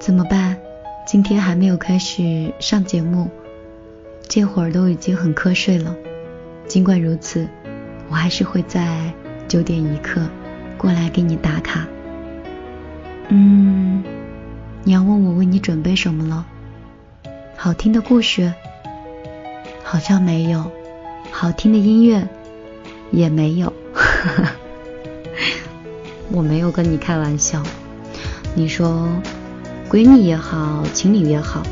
怎么办？今天还没有开始上节目，这会儿都已经很瞌睡了。尽管如此，我还是会在九点一刻过来给你打卡。嗯，你要问我为你准备什么了？好听的故事？好像没有。好听的音乐？也没有。我没有跟你开玩笑。你说。闺蜜也好，情侣也好，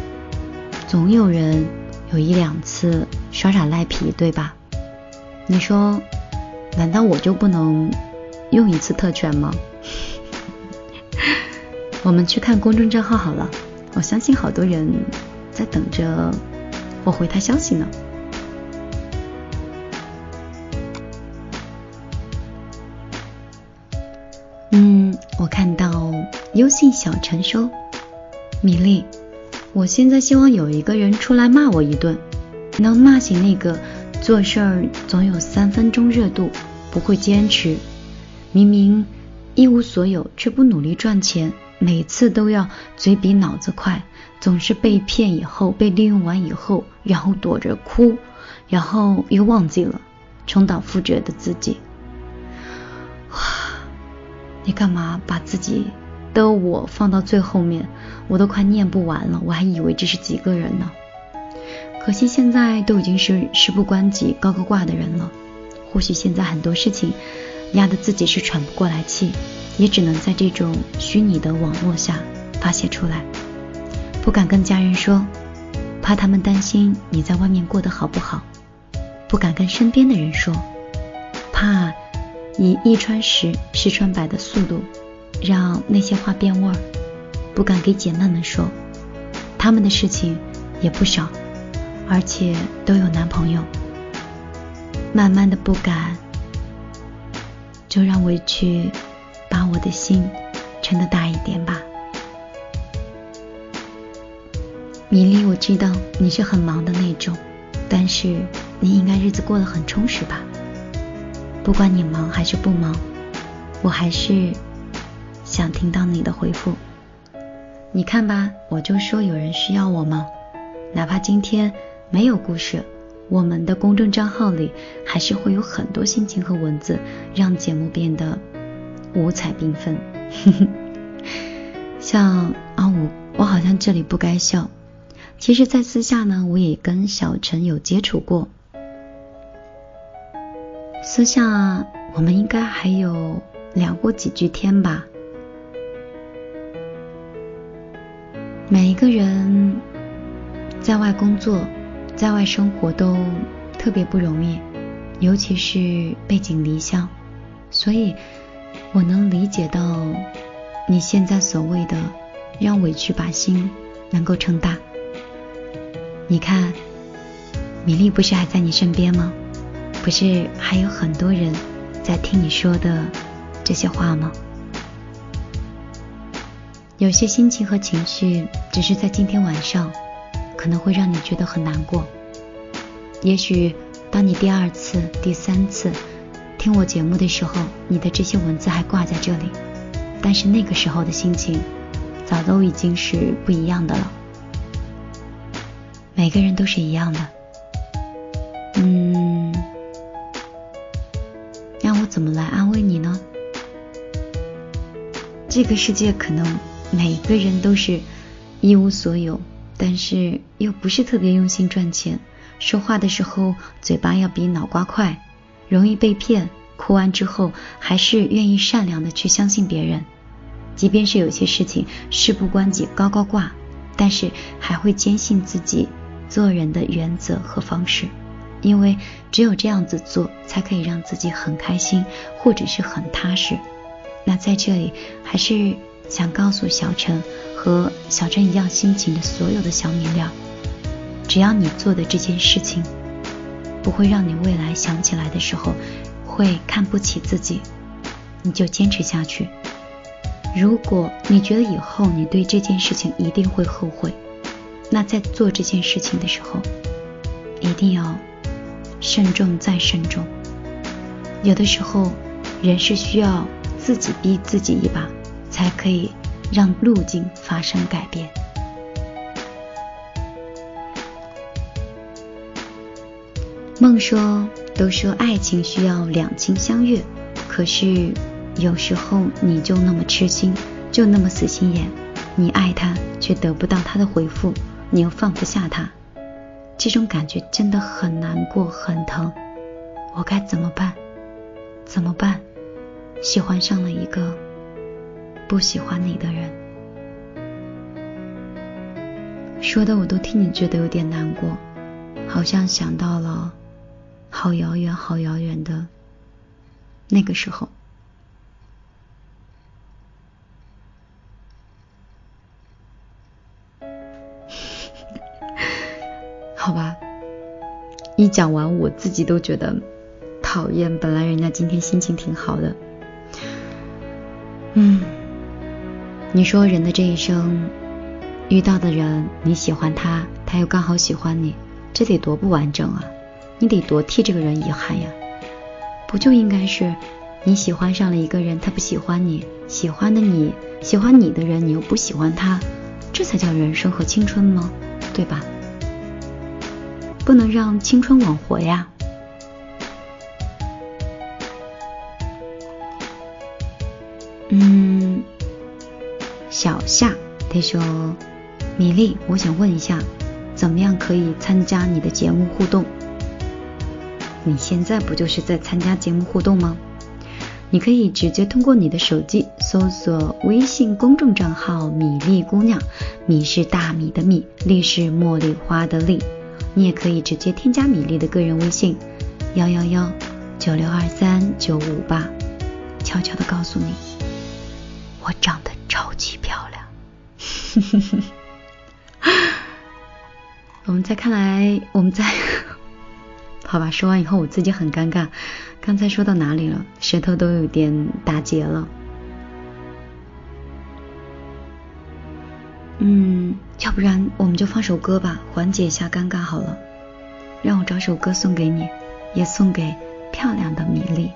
总有人有一两次耍耍赖皮，对吧？你说，难道我就不能用一次特权吗？我们去看公众账号好了，我相信好多人在等着我回他消息呢。嗯，我看到优信小陈说。米粒，我现在希望有一个人出来骂我一顿，能骂醒那个做事儿总有三分钟热度，不会坚持，明明一无所有却不努力赚钱，每次都要嘴比脑子快，总是被骗以后被利用完以后，然后躲着哭，然后又忘记了重蹈覆辙的自己。哇，你干嘛把自己？的我放到最后面，我都快念不完了，我还以为这是几个人呢。可惜现在都已经是事不关己高高挂的人了。或许现在很多事情压得自己是喘不过来气，也只能在这种虚拟的网络下发泄出来。不敢跟家人说，怕他们担心你在外面过得好不好；不敢跟身边的人说，怕以一传十十传百的速度。让那些话变味儿，不敢给姐妹们说，他们的事情也不少，而且都有男朋友。慢慢的不敢，就让委屈把我的心撑得大一点吧。米粒，我知道你是很忙的那种，但是你应该日子过得很充实吧？不管你忙还是不忙，我还是。想听到你的回复，你看吧，我就说有人需要我吗？哪怕今天没有故事，我们的公众账号里还是会有很多心情和文字，让节目变得五彩缤纷。像啊，我我好像这里不该笑。其实，在私下呢，我也跟小陈有接触过。私下我们应该还有聊过几句天吧。每一个人在外工作、在外生活都特别不容易，尤其是背井离乡，所以我能理解到你现在所谓的让委屈把心能够撑大。你看，米粒不是还在你身边吗？不是还有很多人在听你说的这些话吗？有些心情和情绪，只是在今天晚上，可能会让你觉得很难过。也许当你第二次、第三次听我节目的时候，你的这些文字还挂在这里，但是那个时候的心情，早都已经是不一样的了。每个人都是一样的，嗯，让我怎么来安慰你呢？这个世界可能。每个人都是一无所有，但是又不是特别用心赚钱。说话的时候嘴巴要比脑瓜快，容易被骗。哭完之后还是愿意善良的去相信别人，即便是有些事情事不关己高高挂，但是还会坚信自己做人的原则和方式，因为只有这样子做，才可以让自己很开心，或者是很踏实。那在这里还是。想告诉小陈和小陈一样心情的所有的小米料，只要你做的这件事情不会让你未来想起来的时候会看不起自己，你就坚持下去。如果你觉得以后你对这件事情一定会后悔，那在做这件事情的时候一定要慎重再慎重。有的时候人是需要自己逼自己一把。才可以让路径发生改变。梦说，都说爱情需要两情相悦，可是有时候你就那么痴心，就那么死心眼，你爱他却得不到他的回复，你又放不下他，这种感觉真的很难过，很疼。我该怎么办？怎么办？喜欢上了一个不喜欢你的人，说的我都替你觉得有点难过，好像想到了。好遥远，好遥远的那个时候，好吧，一讲完我自己都觉得讨厌。本来人家今天心情挺好的，嗯，你说人的这一生遇到的人，你喜欢他，他又刚好喜欢你，这得多不完整啊！你得多替这个人遗憾呀，不就应该是你喜欢上了一个人，他不喜欢你，喜欢的你喜欢你的人，你又不喜欢他，这才叫人生和青春吗？对吧？不能让青春枉活呀。嗯，小夏他说：“米粒，我想问一下，怎么样可以参加你的节目互动？”你现在不就是在参加节目互动吗？你可以直接通过你的手机搜索微信公众账号“米粒姑娘”，米是大米的米，粒是茉莉花的粒。你也可以直接添加米粒的个人微信：幺幺幺九六二三九五八。悄悄的告诉你，我长得超级漂亮。我们在看来，我们在。好吧，说完以后我自己很尴尬。刚才说到哪里了？舌头都有点打结了。嗯，要不然我们就放首歌吧，缓解一下尴尬好了。让我找首歌送给你，也送给漂亮的米粒。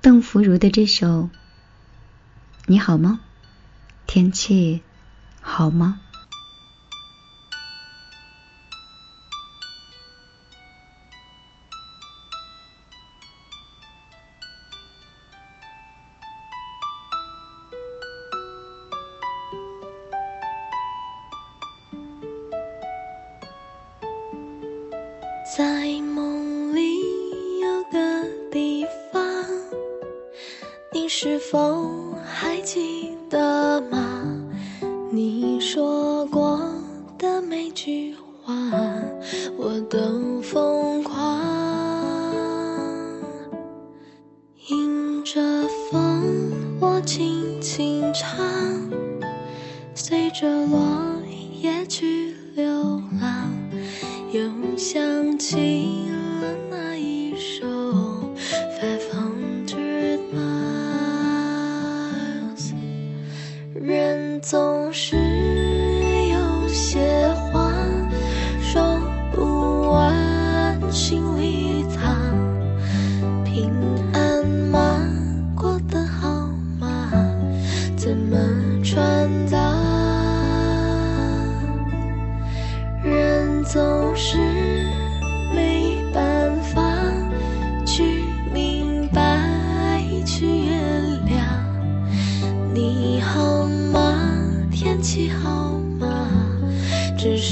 邓福如的这首《你好吗》，天气。好吗？在梦风还记得吗？你说过的每句话，我都疯狂。迎着风，我轻轻唱，随着落叶去流浪，又想起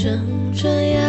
睁着眼